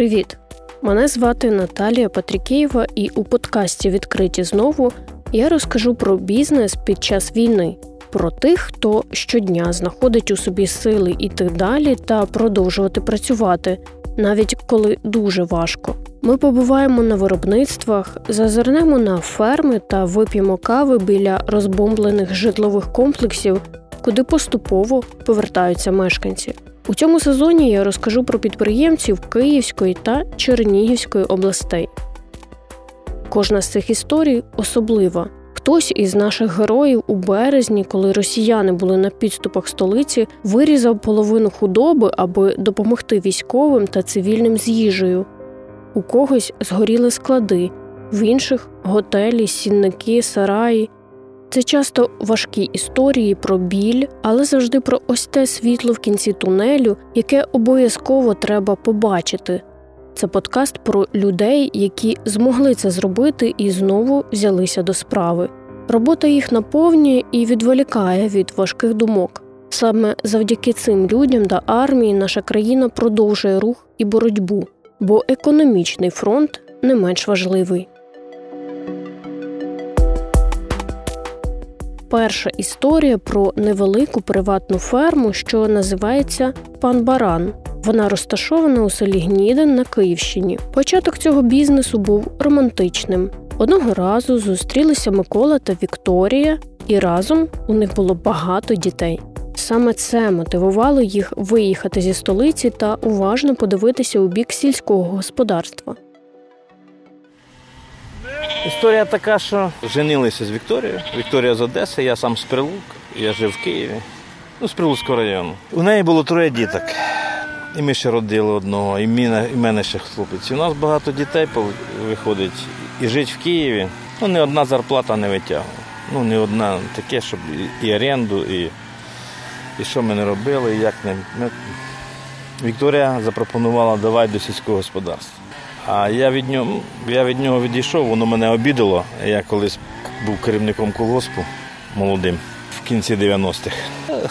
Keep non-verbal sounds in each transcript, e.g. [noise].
Привіт! Мене звати Наталія Патрікєєва, і у подкасті Відкриті знову я розкажу про бізнес під час війни, про тих, хто щодня знаходить у собі сили іти далі та продовжувати працювати, навіть коли дуже важко. Ми побуваємо на виробництвах, зазирнемо на ферми та вип'ємо кави біля розбомблених житлових комплексів, куди поступово повертаються мешканці. У цьому сезоні я розкажу про підприємців Київської та Чернігівської областей. Кожна з цих історій особлива. Хтось із наших героїв у березні, коли росіяни були на підступах столиці, вирізав половину худоби, аби допомогти військовим та цивільним з їжею. У когось згоріли склади, в інших готелі, сінники, сараї. Це часто важкі історії про біль, але завжди про ось те світло в кінці тунелю, яке обов'язково треба побачити. Це подкаст про людей, які змогли це зробити і знову взялися до справи. Робота їх наповнює і відволікає від важких думок. Саме завдяки цим людям та армії наша країна продовжує рух і боротьбу, бо економічний фронт не менш важливий. Перша історія про невелику приватну ферму, що називається Пан Баран. Вона розташована у селі Гнідин на Київщині. Початок цього бізнесу був романтичним. Одного разу зустрілися Микола та Вікторія, і разом у них було багато дітей. Саме це мотивувало їх виїхати зі столиці та уважно подивитися у бік сільського господарства. Історія така, що женилися з Вікторією. Вікторія з Одеси, я сам з Прилук, я жив в Києві, ну, з Прилуцького району. У неї було троє діток. І ми ще родили одного, і мене ще хлопець. У нас багато дітей виходить. І жити в Києві. Ну, не одна зарплата не витягує. Ну, не одна таке, щоб і оренду, і і що ми не робили, і як не. Ми... Вікторія запропонувала давай до сільського господарства. А я від нього я від нього відійшов, воно мене обідало. Я колись був керівником колгоспу молодим в кінці 90-х.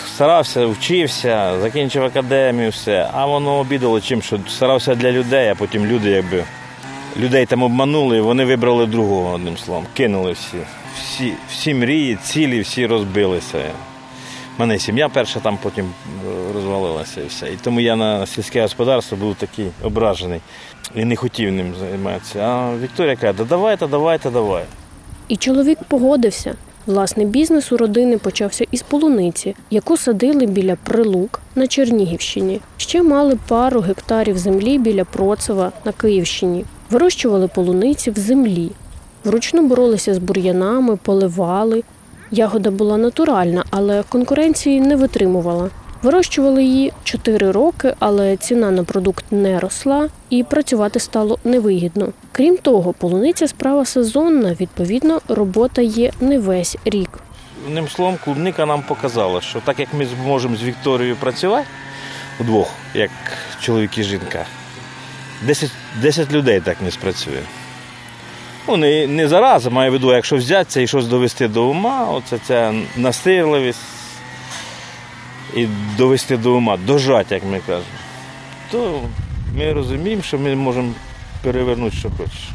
Старався, вчився, закінчив академію, все. А воно обідало чим, що старався для людей, а потім люди якби людей там обманули, вони вибрали другого, одним словом. Кинули всі. Всі всі мрії, цілі, всі розбилися. Мене сім'я перша там потім е, розвалилася і все. І тому я на сільське господарство був такий ображений і не хотів ним займатися. А Вікторія каже, да давайте, давайте, давай. І чоловік погодився. Власний бізнес у родини почався із полуниці, яку садили біля прилук на Чернігівщині. Ще мали пару гектарів землі біля Процева на Київщині. Вирощували полуниці в землі. Вручну боролися з бур'янами, поливали. Ягода була натуральна, але конкуренції не витримувала. Вирощували її 4 роки, але ціна на продукт не росла і працювати стало невигідно. Крім того, полуниця справа сезонна. Відповідно, робота є не весь рік. Одним словом, клубника нам показала, що так як ми зможемо з Вікторією працювати удвох, як чоловік і жінка, 10 10 людей так не спрацює. Ну, не не зараз, маю в виду, якщо взятися і щось довести до ума, оце ця настирливість і довести до ума, дожати, як ми кажемо, то ми розуміємо, що ми можемо перевернути, що хочеш.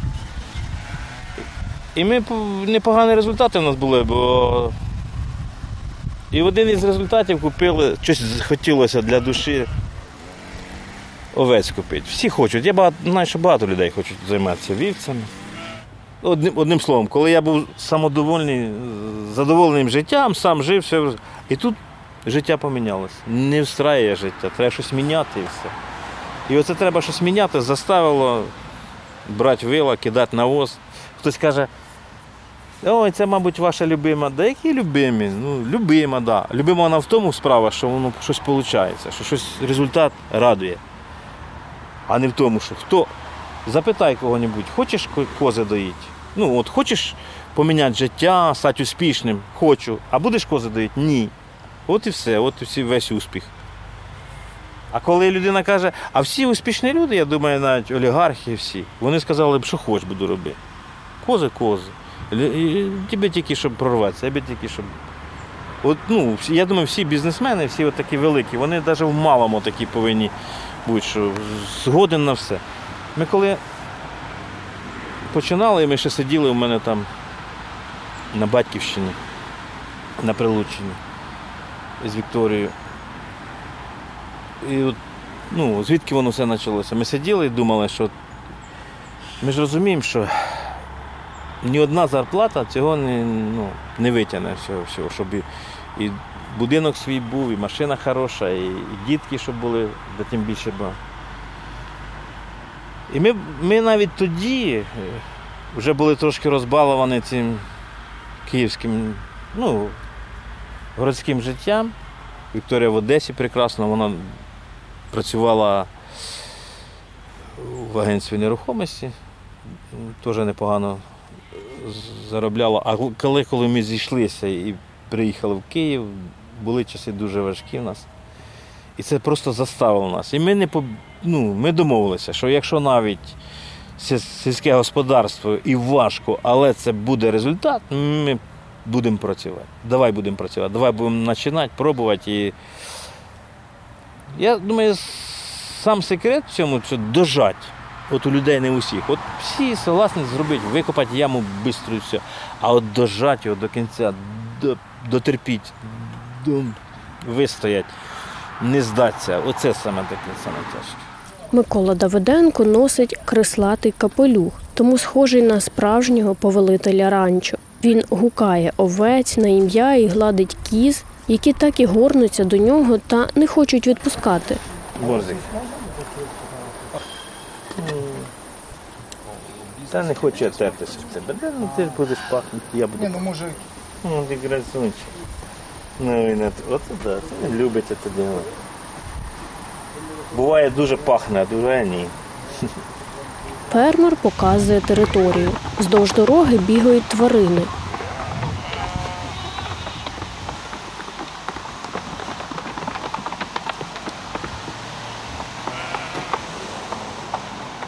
І ми непогані результати у нас були, бо і один із результатів купили, щось хотілося для душі овець купити. Всі хочуть. Я багато, знаю, що багато людей хочуть займатися вівцями. Одним одним словом, коли я був самодовольний, задоволеним життям, сам жив, все. І тут життя помінялося. Не встрає життя, треба щось міняти і все. І оце треба щось міняти, заставило брати вила, кидати навоз. Хтось каже, ой, це, мабуть, ваша любима. Да які любимі? Ну, любима, да. Любима вона в тому справа, що воно щось виходить, що щось результат радує. А не в тому, що хто. Запитай кого-небудь, хочеш кози доїти? Ну, от хочеш поміняти життя, стати успішним? Хочу. А будеш кози доїти? Ні. От і все, от і весь успіх. А коли людина каже, а всі успішні люди, я думаю, навіть олігархи всі, вони сказали б, що хоч буду робити. Кози, кози. Тебе тільки щоб прорватися, тебе тільки щоб. От, ну, Я думаю, всі бізнесмени, всі от такі великі, вони навіть в малому такі повинні бути, що згоден на все. Ми коли починали, ми ще сиділи у мене там на Батьківщині, на Прилуччині з Вікторією. І от, ну, звідки воно все почалося? Ми сиділи і думали, що ми ж розуміємо, що ні одна зарплата цього не, ну, не витягне всього, всього щоб і, і будинок свій був, і машина хороша, і, і дітки, щоб були, де тим більше було. І ми, ми навіть тоді е, вже були трошки розбаловані цим київським, ну, городським життям. Вікторія в Одесі прекрасно, вона працювала в агентстві нерухомості, теж непогано заробляла. А коли, коли ми зійшлися і приїхали в Київ, були часи дуже важкі в нас. І це просто заставило нас. І ми не ну, ми домовилися, що якщо навіть сільське господарство і важко, але це буде результат, ми будемо працювати. Давай будемо працювати, давай будемо починати, пробувати. І... Я думаю, сам секрет в цьому це дожать. От у людей не усіх. От всі согласні зробити, викопати яму швидко і все. А от дожать його до кінця, до, дотерпіть, до, вистоять, не здатися. Оце саме таке саме тяжке. Микола Давиденко носить креслатий капелюх, тому схожий на справжнього повелителя ранчо. Він гукає овець на ім'я і гладить кіз, які так і горнуться до нього та не хочуть відпускати. Борзик. Та не хочу я тертися в тебе. Де ну, ти ж будеш пахнути, я буду. Ні, ну може Ну, ти красунчик. Ну, і не... Оце да, це він любить це дело. Буває дуже пахне, а дуже ні. Фермер показує територію. Вздовж дороги бігають тварини.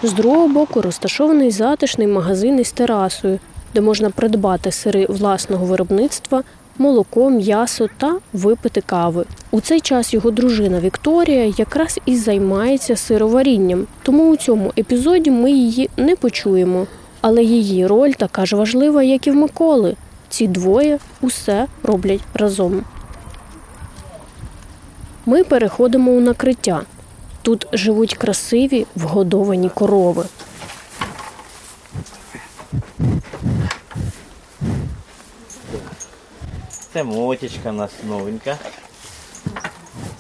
З другого боку розташований затишний магазин із терасою, де можна придбати сири власного виробництва, молоко, м'ясо та випити кави. У цей час його дружина Вікторія якраз і займається сироварінням, тому у цьому епізоді ми її не почуємо. Але її роль така ж важлива, як і в Миколи. Ці двоє усе роблять разом. Ми переходимо у накриття. Тут живуть красиві вгодовані корови. Це мотічка у нас новенька.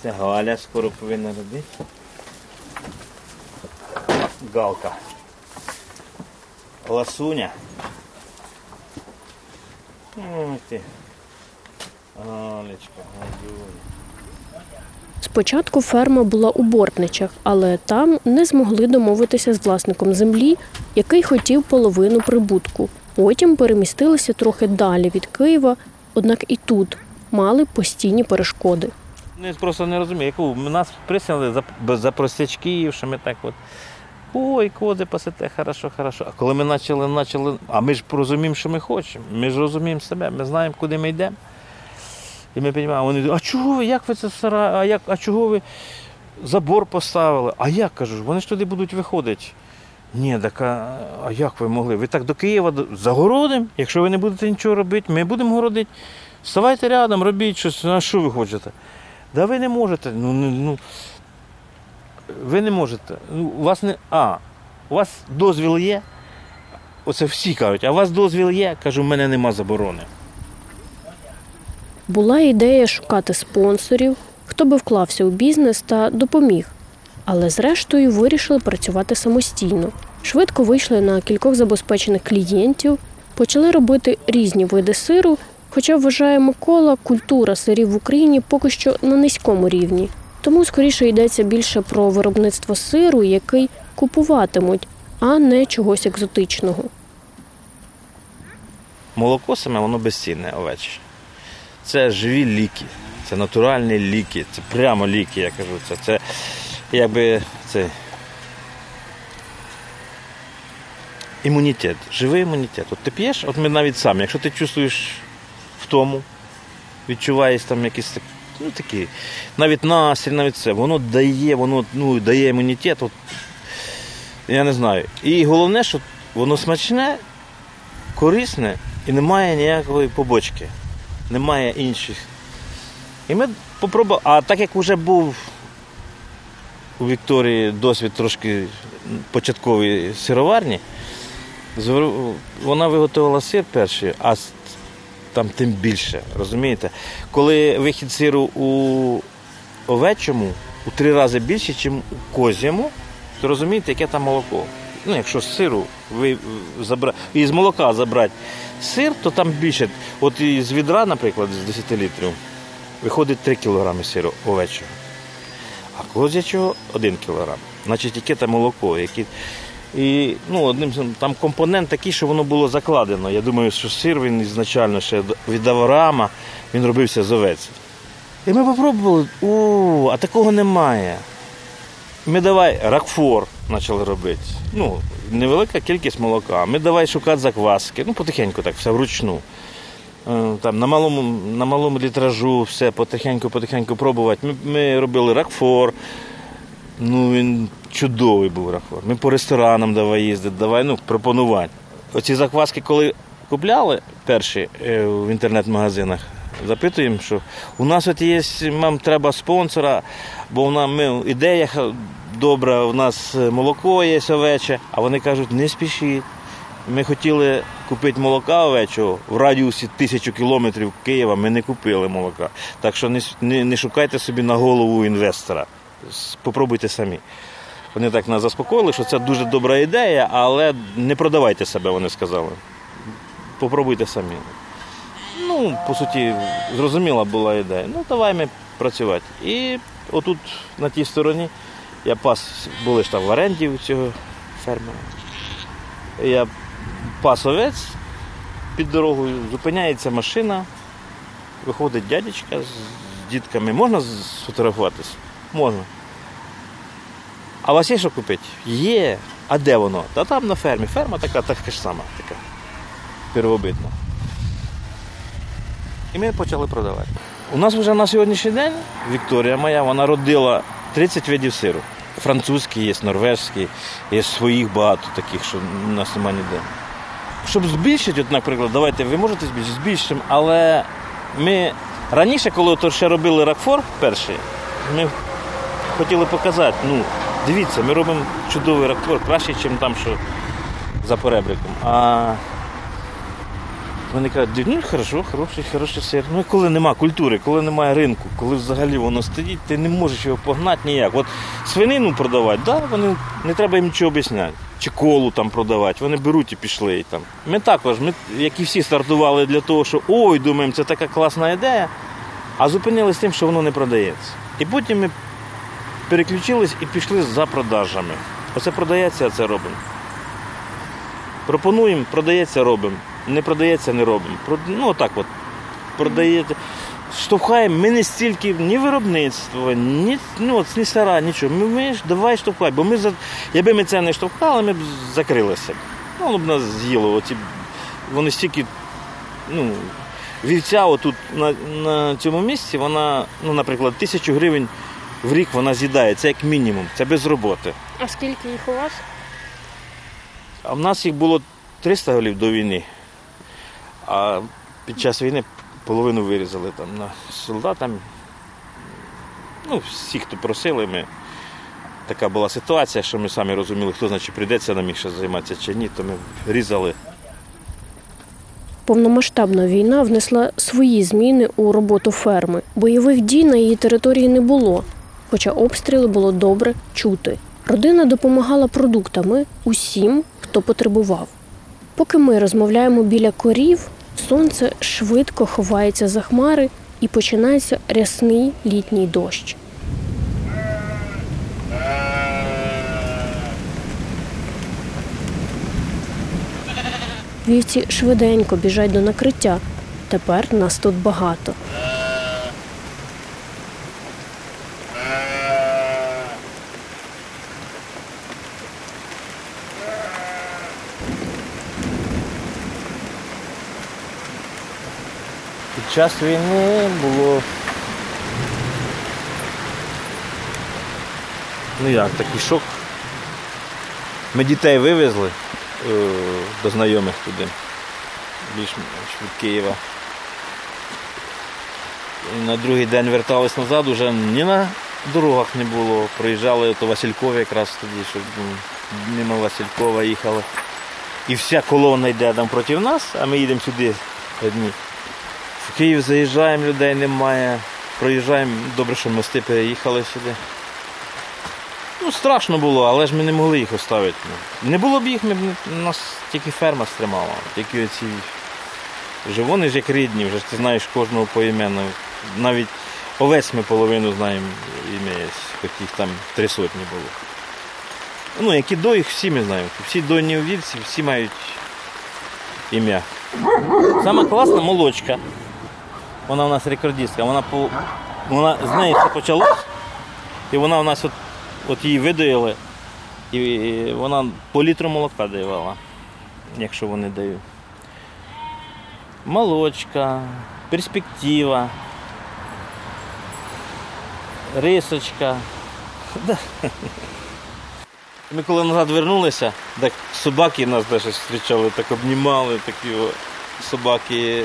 Це Галя скоро повинна родити. Галка. Ласуня. Ти. Галечка, гадюня. Спочатку ферма була у Бортничах, але там не змогли домовитися з власником землі, який хотів половину прибутку. Потім перемістилися трохи далі від Києва, однак і тут мали постійні перешкоди. Ну, я просто не розумію, яку нас присняли за, за простячків, що ми так от. Ой, кози пасете, хорошо, хорошо. А коли ми почали, почали, а ми ж розуміємо, що ми хочемо. Ми ж розуміємо себе, ми знаємо, куди ми йдемо. І ми розуміємо, вони, а чого ви, як ви це сара, а, як, а чого ви забор поставили? А як кажу, вони ж туди будуть виходити. Ні, так а, а як ви могли? Ви так до Києва загородимо? Якщо ви не будете нічого робити, ми будемо городити. Ставайте рядом, робіть щось, а що ви хочете? Да ви не можете. Ну, ну, ну, ви не можете. Ну, у вас не. А, у вас дозвіл є. Оце всі кажуть, а у вас дозвіл є? Кажу, в мене нема заборони. Була ідея шукати спонсорів, хто би вклався у бізнес та допоміг. Але зрештою вирішили працювати самостійно. Швидко вийшли на кількох забезпечених клієнтів, почали робити різні види сиру. Хоча вважає Микола, культура сирів в Україні поки що на низькому рівні. Тому скоріше йдеться більше про виробництво сиру, який купуватимуть, а не чогось екзотичного. Молоко саме воно безцінне овече. Це живі ліки, це натуральні ліки, це прямо ліки, я кажу. Це, це якби це імунітет, живий імунітет. От ти п'єш, от ми навіть самі, якщо ти чувствуєш втому, відчуваєш там якісь так- ну, такі, навіть настрій, навіть це, воно дає, воно ну, дає імунітет. От, я не знаю. І головне, що воно смачне, корисне і немає ніякої побочки. Немає інших. І ми попробували. А так як вже був у Вікторії досвід трошки початкової сироварні, вона виготовила сир перший, а там тим більше. Розумієте? Коли вихід сиру у овечому у три рази більше, ніж у козьому, то розумієте, яке там молоко. Ну, якщо з сиру ви забра... і з молока забрати сир, то там більше. От із відра, наприклад, з 10 літрів, виходить 3 кг сиру овечого, а козячого 1 кг. Значить, яке там молоко, які. І ну, одним там компонент такий, що воно було закладено. Я думаю, що сир він ізначально ще від Авраама, він робився з овець. І ми попробували, о, а такого немає. Ми давай ракфор почали робити. Ну, невелика кількість молока. Ми давай шукати закваски. Ну, потихеньку так, все вручну. Е, Там, на, малому, на малому літражу все потихеньку-потихеньку пробувати. Ми, ми робили ракфор. Ну, він чудовий був ракфор. Ми по ресторанам давай їздити, давай ну, пропонувати. Оці закваски, коли купляли перші е, в інтернет-магазинах, запитуємо, що у нас от є, нам треба спонсора, бо в нас ми, ідея добра, у нас е, молоко є овече, а вони кажуть, не спішіть. Ми хотіли купити молока овечого в радіусі тисячу кілометрів Києва. Ми не купили молока. Так що не, не, не шукайте собі на голову інвестора. Попробуйте самі. Вони так нас заспокоїли, що це дуже добра ідея, але не продавайте себе, вони сказали. Попробуйте самі. Ну, по суті, зрозуміла була ідея. Ну, давай ми працювати. І отут, на тій стороні, я пас, були ж там в оренді у цього фермера. Я пас овець під дорогою, зупиняється машина, виходить дядечка з дітками. Можна сфотографуватись? Можна. А у вас є що купити? Є. А де воно? Та там на фермі. Ферма така, така ж сама, така первобитна. І ми почали продавати. У нас вже на сьогоднішній день Вікторія моя, вона родила 30 видів сиру. Французький є, норвежський, є своїх багато таких, що у нас немає ніде. Щоб збільшити, от, наприклад, давайте ви можете збільшити, збільшимо, але ми раніше, коли то ще робили ракфор перший, ми хотіли показати, ну, дивіться, ми робимо чудовий ракфор, кращий, ніж там, що за перебриком. А вони кажуть, ну хорошо, хороший, хороший сир. Ну коли нема культури, коли немає ринку, коли взагалі воно стоїть, ти не можеш його погнати ніяк. От свинину продавати, да, вони не треба їм нічого об'ясняти. Чи колу там продавати, вони беруть і пішли. І там. Ми також, ми, як і всі стартували для того, що ой, думаємо, це така класна ідея, а зупинились тим, що воно не продається. І потім ми переключились і пішли за продажами. Оце продається, а це робимо. Пропонуємо, продається, робимо. Не продається, не робимо. Ну, отак от. Продається. Штовхаємо, ми не стільки ні виробництво, ні, ну, ні стара, нічого. Ми, ми ж давай штовхай, бо ми за, якби ми це не штовхали, ми б закрилися. Ну, воно б нас з'їло. Оці, вони стільки, ну, вівця отут на, на цьому місці, вона, ну, наприклад, тисячу гривень в рік вона з'їдає. Це як мінімум, це без роботи. А скільки їх у вас? А в нас їх було 300 голів до війни, а під час війни половину вирізали там на солдатам. Ну, всі, хто просили, ми. Така була ситуація, що ми самі розуміли, хто значить прийдеться нам їх ще займатися чи ні, то ми різали. Повномасштабна війна внесла свої зміни у роботу ферми. Бойових дій на її території не було, хоча обстріли було добре чути. Родина допомагала продуктами усім, хто потребував. Поки ми розмовляємо біля корів, сонце швидко ховається за хмари і починається рясний літній дощ. Вівці швиденько біжать до накриття. Тепер нас тут багато. Час війни було. Ну як, такий шок. Ми дітей вивезли е, до знайомих туди, більш від Києва. І на другий день вертались назад, уже ні на дорогах не було. Проїжджали то Василькова якраз тоді, щоб мимо Василькова їхали. І вся колона йде там проти нас, а ми їдемо сюди одні. Київ заїжджаємо, людей немає. Проїжджаємо, добре, що мости переїхали сюди. Ну, страшно було, але ж ми не могли їх оставити. ну. Не було б їх, ми б нас тільки ферма стримала. Тільки оці. Вже вони ж як рідні, вже ти знаєш кожного поіменно. Навіть овець ми половину знаємо ім'я, хоч їх там три сотні було. Ну, які до їх всі ми знаємо. Всі дойні вівці, всі мають ім'я. Саме класна молочка. Вона у нас рекордістка. Вона по вона з неї все почалось. І вона у нас от, от її видоїли, і вона по літру молока давала, якщо вони дають. Молочка, перспектива, рисочка. Ми коли назад вернулися, так собаки нас теж зустрічали, так обнімали такі собаки.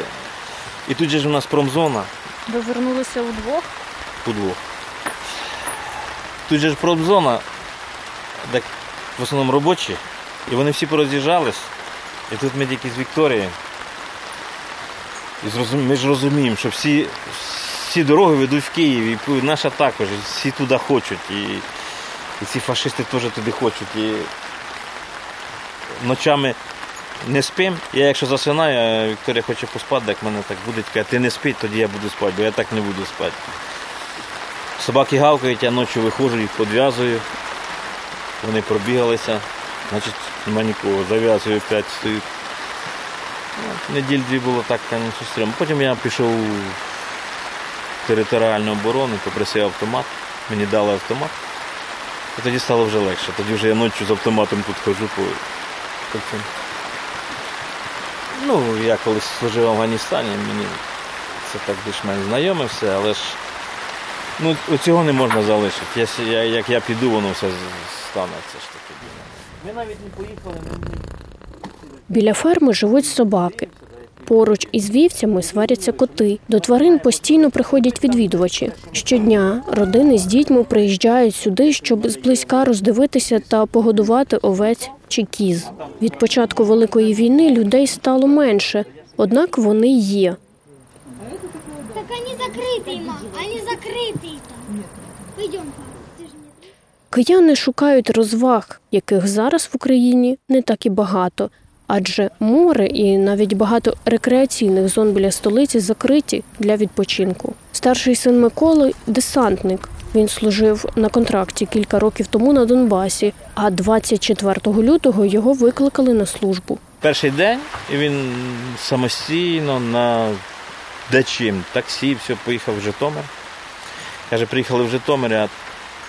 І тут же ж у нас промзона. Ви вернулися удвох? удвох. Тут же ж промзона, так в основному робочі, і вони всі пороз'їжджались. І тут ми тільки з Вікторією. І зрозум... ми ж розуміємо, що всі, всі дороги ведуть в Київ, і наша також, і всі туди хочуть. І, і ці фашисти теж туди хочуть. І ночами не спим. Я якщо засинаю, Вікторія хоче поспати, так мене так буде, каже, ти не спить, тоді я буду спати, бо я так не буду спати. Собаки гавкають, я ночі виходжу, їх підв'язую. Вони пробігалися, значить нема нікого, зав'язую опять стоїть. Ну, Неділь дві було так, звісно, стрьомно. Потім я пішов в територіальну оборону, попросив автомат, мені дали автомат. І тоді стало вже легше. Тоді вже я ночі з автоматом тут ходжу по цим. Ну, я колись служив в Афганістані, мені це так більш-менш знайоме все, але ж ну, цього не можна залишити. Я, я, як я піду, воно все з- стане. Це ж таке. Ми навіть не поїхали, ми Біля ферми живуть собаки. Поруч із вівцями сваряться коти. До тварин постійно приходять відвідувачі. Щодня родини з дітьми приїжджають сюди, щоб зблизька роздивитися та погодувати овець чи кіз. Від початку великої війни людей стало менше, однак вони є. Так они закрытые, ма. Они закрытые там. Пойдем, ты же не... Кияни шукають розваг, яких зараз в Україні не так і багато, адже море і навіть багато рекреаційних зон біля столиці закриті для відпочинку. Старший син Миколи десантник. він служив на контракті кілька років тому на Донбасі, а 24 лютого його викликали на службу. Перший день він самостійно на де таксі, все, поїхав в Житомир. Каже, приїхали в Житомир, а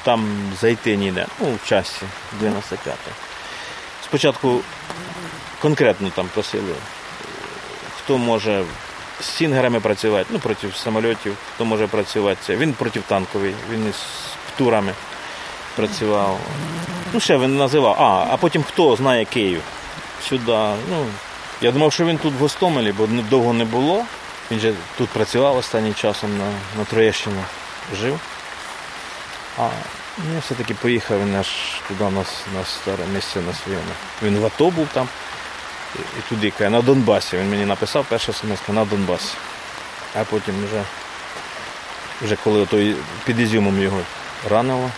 там зайти ніде. Ну, в часі 95 Спочатку конкретно там просили, хто може з стінгерами працювати, ну, проти самольотів, хто може працювати. Він протитанковий, він із птурами працював. Ну, ще він називав. А, а потім хто знає Київ сюди. Ну, я думав, що він тут в Гостомелі, бо довго не було. Він же тут працював останнім часом на, на Троєщині, жив. А я все-таки поїхав він аж туди на, на старе місце на своєму. Він в АТО був там. І, туди каже, на Донбасі. Він мені написав перша смс на Донбасі. А потім вже, вже коли той під Ізюмом його ранило,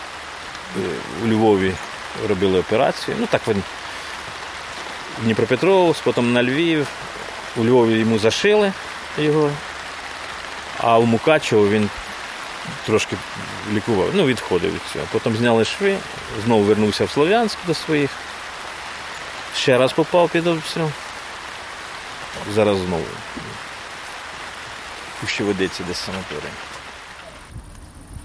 е, у Львові робили операцію. Ну так він в Дніпропетровськ, потім на Львів. У Львові йому зашили його, а у Мукачево він трошки лікував, ну, відходив від цього. Потім зняли шви, знову вернувся в Слов'янськ до своїх. Ще раз попав під обстріл. Зараз знову. У ведеться десь санаторій.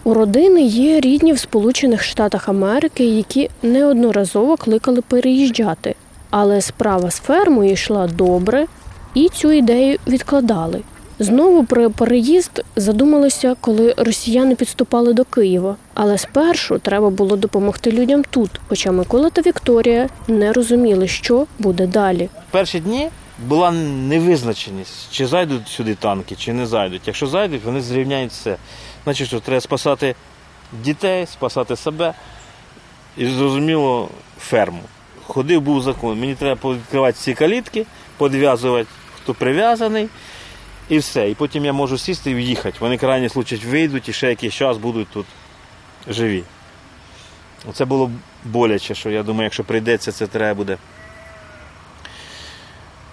У родини є рідні в Сполучених Штатах Америки, які неодноразово кликали переїжджати. Але справа з фермою йшла добре, і цю ідею відкладали. Знову про переїзд задумалися, коли росіяни підступали до Києва. Але спершу треба було допомогти людям тут, хоча Микола та Вікторія не розуміли, що буде далі. Перші дні була невизначеність, чи зайдуть сюди танки, чи не зайдуть. Якщо зайдуть, вони зрівняють все. Значить, що треба спасати дітей, спасати себе і зрозуміло ферму. Ходив був закон. Мені треба відкривати ці калітки, підв'язувати, хто прив'язаний, і все. І потім я можу сісти і в'їхати. Вони крайні случай вийдуть і ще якийсь час будуть тут живі. Це було боляче, що я думаю, якщо прийдеться, це треба буде.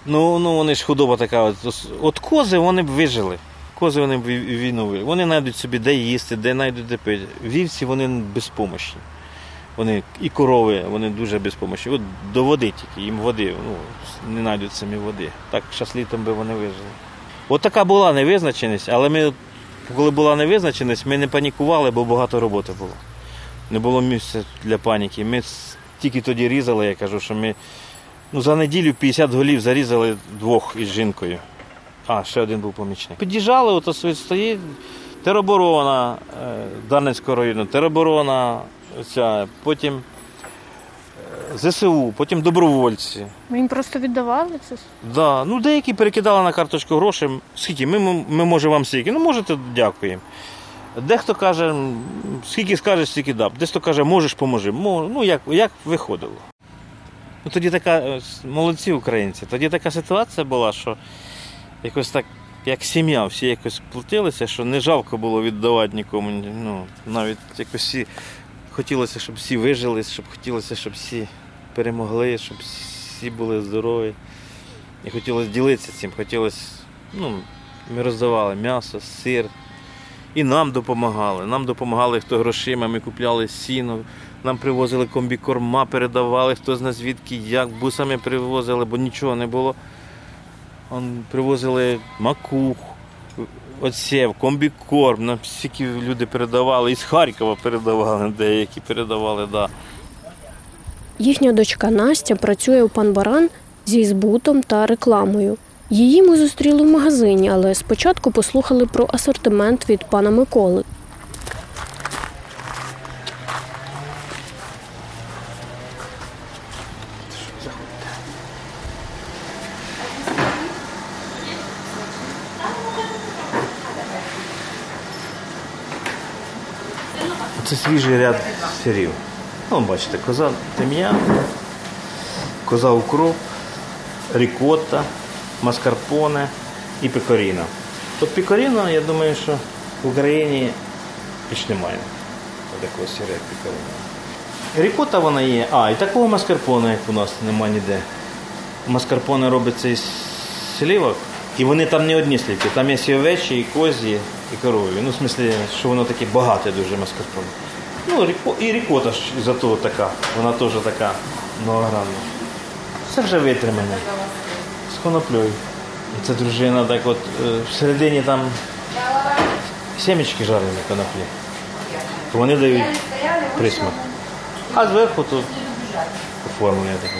Ну, ну вони ж худоба така. От, от кози вони б вижили. Кози вони б ві- війну вижили. Вони знайдуть собі, де їсти, де знайдуть де пити. Вівці вони безпомощні. Вони і корови, вони дуже безпомощні. От до води тільки, їм води, ну, не знайдуть самі води. Так зараз літом би вони вижили. От така була невизначеність, але ми, коли була невизначеність, ми не панікували, бо багато роботи було. Не було місця для паніки. Ми тільки тоді різали, я кажу, що ми ну, за неділю 50 голів зарізали двох із жінкою. А, ще один був помічник. Під'їжджали, ото стоїть тероборона е, Дарницького району, тероборона, ця, потім ЗСУ, потім добровольці. Ми їм просто віддавали це. Да. Ну, деякі перекидали на карточку гроші. Скільки? Ми, ми, ми можемо вам стільки. Ну, можете, дякуємо. Дехто каже, скільки скажеш, стільки дам. Дехто каже, можеш, поможи. Мо- Ну, як, як виходило. Ну, тоді така, е, молодці українці, тоді така ситуація була, що якось так, як сім'я, всі якось платилися, що не жалко було віддавати нікому. Ну, навіть якось всі хотілося, щоб всі вижили, щоб хотілося, щоб всі перемогли, щоб всі були здорові. І хотілося ділитися цим, хотілося, ну, ми роздавали м'ясо, сир. І нам допомагали. Нам допомагали хто грошима, ми купляли сіно, нам привозили комбікорма, передавали, хто зна звідки, як, бусами привозили, бо нічого не було. Он, привозили макух, оцєв, комбікорм, нам стільки люди передавали, із Харкова передавали, деякі передавали, да. Їхня дочка Настя працює у пан Баран зі збутом та рекламою. Її ми зустріли в магазині, але спочатку послухали про асортимент від пана Миколи. Це свіжий ряд сирів. Ну, бачите, коза тем'я, коза укроп, рікотта, маскарпоне і пекоріна. От пекоріна, я думаю, що в Україні більш немає такого сира, як пекоріна. Рікота вона є. А, і такого маскарпоне, як у нас, немає ніде. Маскарпоне робиться із слівок, і вони там не одні слівки, там є і і козі, і корові. Ну, в смислі, що воно таке багате дуже маскарпоне. Ну, і рікота ж за того така, вона теж така многогранна. Це вже витримане. З коноплею. Це дружина так от е, всередині там сімечки жарені коноплі. Вони дають присмак. А зверху тут оформлення таке.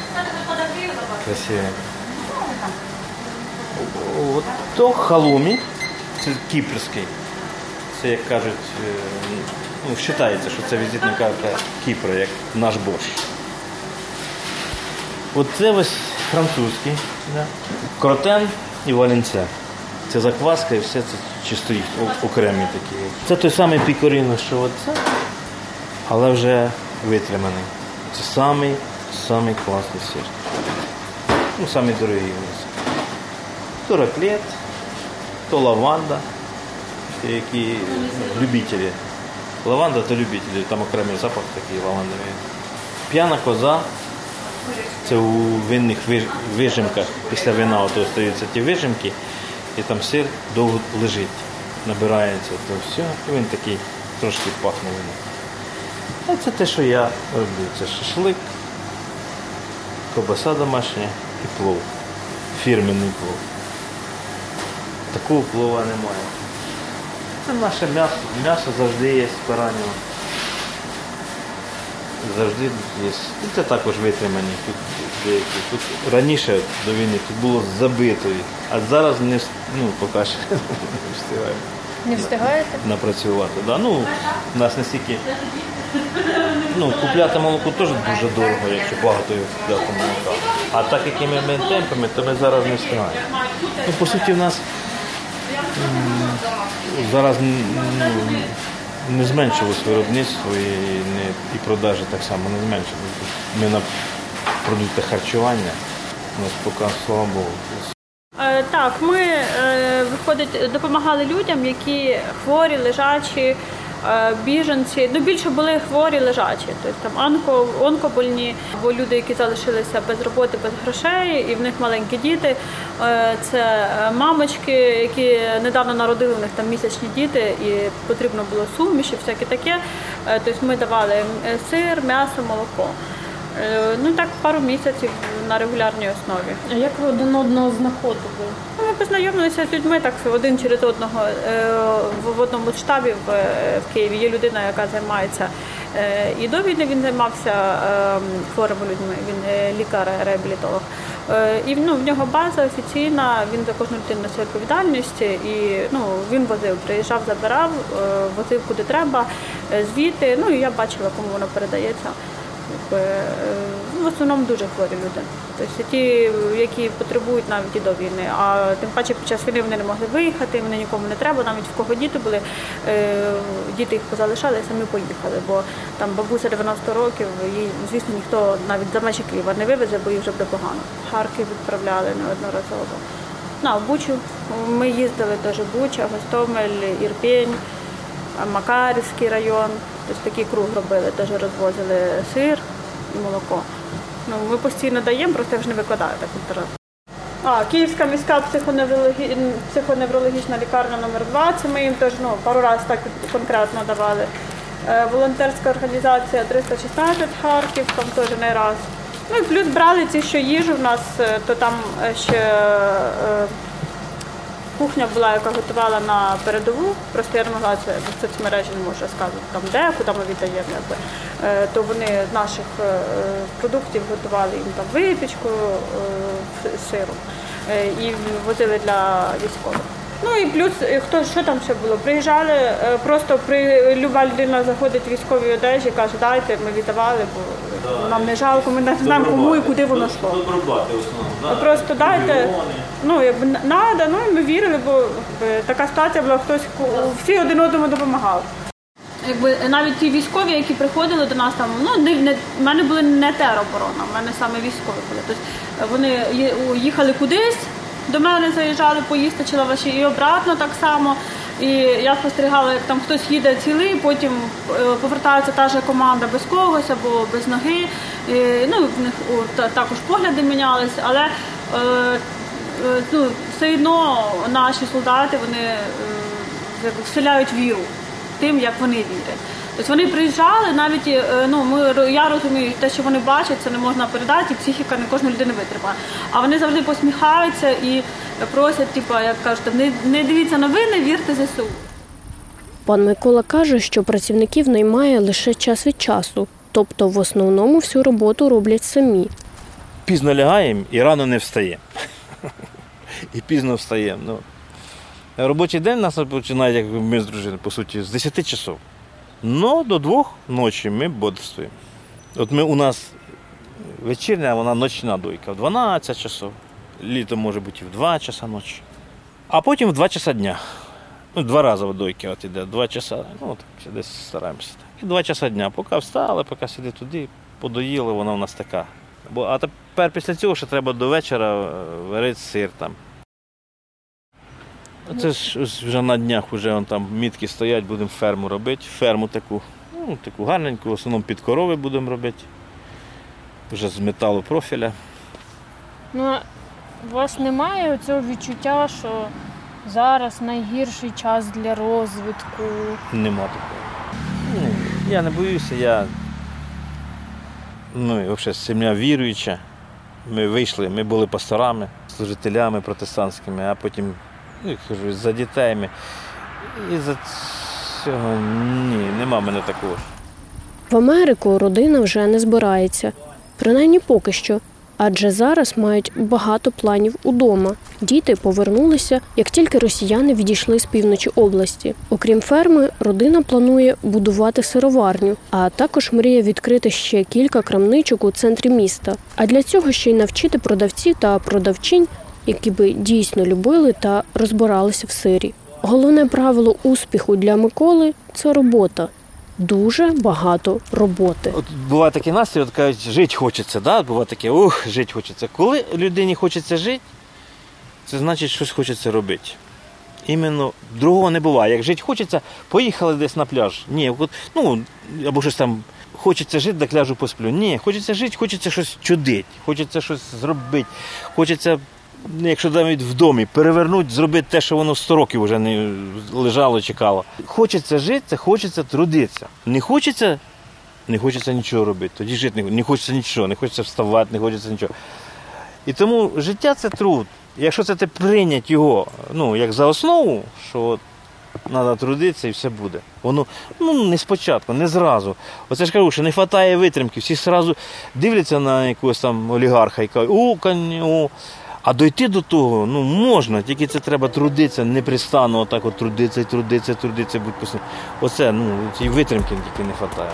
Красиве. То халумі, це кіпрський. Це, як кажуть, е, ну, вважається, що це візитна карта Кіпра, як наш борщ. Оце ось французький. Да. Кротен і валенце. Це закваска і все це чисто їх окремі такі. Це той самий пікоріно, що оце, але вже витриманий. Це самий, самий класний сир. Ну, самий дорогий у нас. То раклет, то лаванда, які любителі. Лаванда то любителі, там окремий запах такий лавандовий. П'яна коза. Це у винних вижимках після вина ото остаються ті вижимки, і там сир довго лежить, набирається то все, і він такий трошки пахне вином. А це те, що я роблю. Це шашлик, ковбаса домашня і плов. Фірменний плов. Такого плова немає. Це наше м'ясо. М'ясо завжди є з баранього. завжди є. І це також витримані тут деякі. Тут раніше до війни тут було забито, а зараз не ну, поки що [laughs] не встигаємо Не встигаєте? напрацювати. Да? Ну, у нас настільки. Ну, купляти молоко теж дуже дорого, якщо багато його купляти молока. А так якими ми темпами, то ми зараз не встигаємо. Ну, по суті, в нас зараз не зменшилось виробництво і, не, і продажі так само не зменшилось. Ми на продукти харчування, у нас поки, слава Богу, Е, Так, ми е, виходить, допомагали людям, які хворі, лежачі, біженці. Ну більше були хворі, лежачі, тобто там онко, онкобольні, або люди, які залишилися без роботи, без грошей, і в них маленькі діти. Е, Це е, мамочки, які недавно народили, в них там місячні діти, і потрібно було суміші, всяке таке. Е, Тобто ми давали е, сир, м'ясо, молоко. Е, Ну так пару місяців на регулярній основі. А як ви один одного знаходили? Ну, Ми познайомилися з людьми так один через одного Е, в одному з штабів е, в Києві. Є людина, яка займається і до війни він займався е, хворими людьми. Він лікар-реабілітолог. І ну, в нього база офіційна, він за кожну людину несе відповідальність і ну, він возив, приїжджав, забирав, возив куди треба, звідти. Ну і я бачила, кому воно передається. Якби, е, ну, в основному дуже хворі люди. Тобто ті, які потребують навіть і до війни. А тим паче під час війни вони не могли виїхати, вони нікому не треба, навіть в кого діти були, е, діти їх позалишали, і самі поїхали. Бо там бабуся 90 років, їй, звісно, ніхто навіть за межі Києва не вивезе, бо їй вже буде погано. Харків відправляли неодноразово. На, Бучу ми їздили теж Буча, Гостомель, Ірпінь. Макарівський район, тобто такий круг робили, теж розвозили сир молоко. Ну, ми постійно даємо, просто я вже не викладаю так інтернет. А, Київська міська психоневрологі... психоневрологічна лікарня номер 2 це ми їм теж ну, пару разів так конкретно давали. Е, волонтерська організація 316 Харків, там теж не раз. Ну і плюс брали ці, що їжу в нас, е, то там е, ще е, кухня була, яка готувала на передову, просто я не могла це в соцмережі не можу розказувати там де, куди ми віддаємо. Якби. Е, То вони з наших е, продуктів готували їм там випічку е, з сиром і возили для військових. Ну і плюс хто що там ще було? Приїжджали, просто при люба людина заходить в військовій одежі, каже, дайте, ми віддавали, бо нам не жалко, ми не знаємо кому і куди воно йшло. Добробати в основному. Ви Просто дайте, ну якби надо, ну і ми вірили, бо якби, така ситуація була, хтось всі один одному допомагали. Якби навіть ті військові, які приходили до нас там, ну не, не в мене були не тероборона, в мене саме військові були. Тобто вони їхали кудись, до мене заїжджали поїсти чи лаваші, і обратно так само. І я спостерігала, як там хтось їде цілий, потім е, повертається та ж команда без когось або без ноги. І, ну, в них також погляди мінялись, але е, е, ну, все одно наші солдати вони вселяють віру тим, як вони вірять. Тобто вони приїжджали, навіть е, ну ми я розумію, те, що вони бачать, це не можна передати, і психіка не кожна людина витримає. А вони завжди посміхаються і просять, типу, як кажуть, не, не дивіться новини, вірте ЗСУ. Пан Микола каже, що працівників наймає лише час від часу, тобто в основному всю роботу роблять самі. Пізно лягаємо і рано не встаємо. [laughs] І пізно встаємо. Ну. Робочий день у нас починає, як ми з дружиною, по суті, з 10 часов. Ну, до двох ночі ми бодрствуємо. От ми у нас вечірня, вона ночна дойка в 12 часов. Літом може бути і в 2 часа ночі. А потім в 2 часа дня. Ну, два рази дойки от іде, 2 часа, ну так, десь стараємося. І 2 часа дня. Поки встали, поки сиди туди, подоїли, вона в нас така. Бо, а тепер після цього ще треба до вечора е, варити сир там. Це ж ось вже на днях вже вон там мітки стоять, будемо ферму робити. Ферму таку, ну, таку гарненьку, в основному під корови будемо робити. Вже з металу профіля. Ну, у вас немає цього відчуття, що зараз найгірший час для розвитку. Нема такого. Ну, я не боюся, я ну, і взагалі сім'я віруюча. Ми вийшли, ми були пасторами, служителями протестантськими, а потім, ну, кажу, за дітей. І за цього ні, нема мене такого. В Америку родина вже не збирається, принаймні поки що, адже зараз мають багато планів удома. Діти повернулися, як тільки росіяни відійшли з півночі області. Окрім ферми, родина планує будувати сироварню, а також мріє відкрити ще кілька крамничок у центрі міста. А для цього ще й навчити продавців та продавчинь, які би дійсно любили та розбиралися в сирі. Головне правило успіху для Миколи це робота. Дуже багато роботи. От буває такий настрій, от кажуть, жити хочеться, да? буває таке, ух, жити хочеться. Коли людині хочеться жити, це значить, щось хочеться робити. Іменно другого не буває. Як жити хочеться, поїхали десь на пляж. Ні, от, ну, або щось там хочеться жити, так ляжу посплю. Ні, хочеться жити, хочеться щось чудити, хочеться щось зробити. Хочеться, якщо навіть в домі, перевернути, зробити те, що воно 100 років вже не лежало, чекало. Хочеться жити, хочеться трудитися. Не хочеться, не хочеться нічого робити. Тоді жити не, не хочеться нічого, не хочеться вставати, не хочеться нічого. І тому життя це труд. Якщо це ти прийнять його ну, як за основу, що от, треба трудитися і все буде. Воно ну, не спочатку, не зразу. Оце ж кажу, що не вистачає витримки. Всі зразу дивляться на якогось там олігарха і кажуть, о, о. А дойти до того ну, можна, тільки це треба трудитися, непристанно отак от трудитися, трудитися, трудитися, будь постійно. Оце, ну, цієї витримки тільки не вистачає.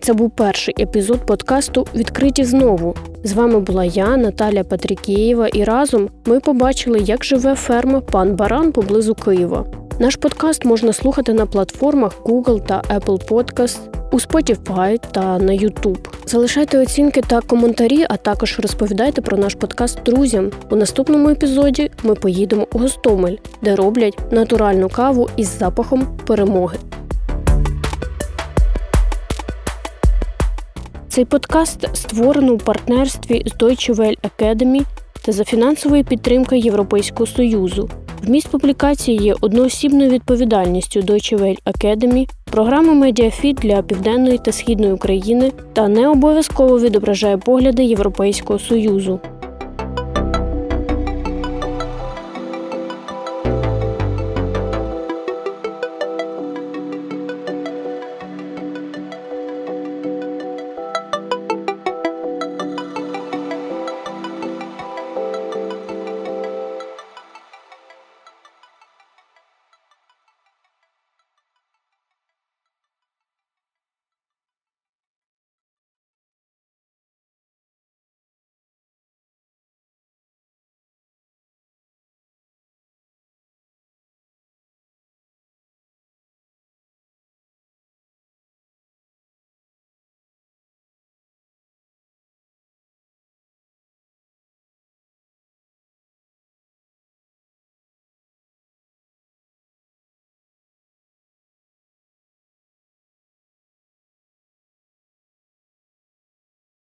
Це був перший епізод подкасту Відкриті знову. З вами була я, Наталя Патрікєєва, і разом ми побачили, як живе ферма Пан Баран поблизу Києва. Наш подкаст можна слухати на платформах Google та Apple Podcast, у Spotify та на YouTube. Залишайте оцінки та коментарі, а також розповідайте про наш подкаст друзям. У наступному епізоді ми поїдемо у Гостомель, де роблять натуральну каву із запахом перемоги. Цей подкаст створено у партнерстві з Deutsche Welle Academy та за фінансової підтримки Європейського Союзу. Вміст публікації є одноосібною відповідальністю Deutsche Welle Academy, програми MediaFit для Південної та Східної України та не обов'язково відображає погляди Європейського Союзу.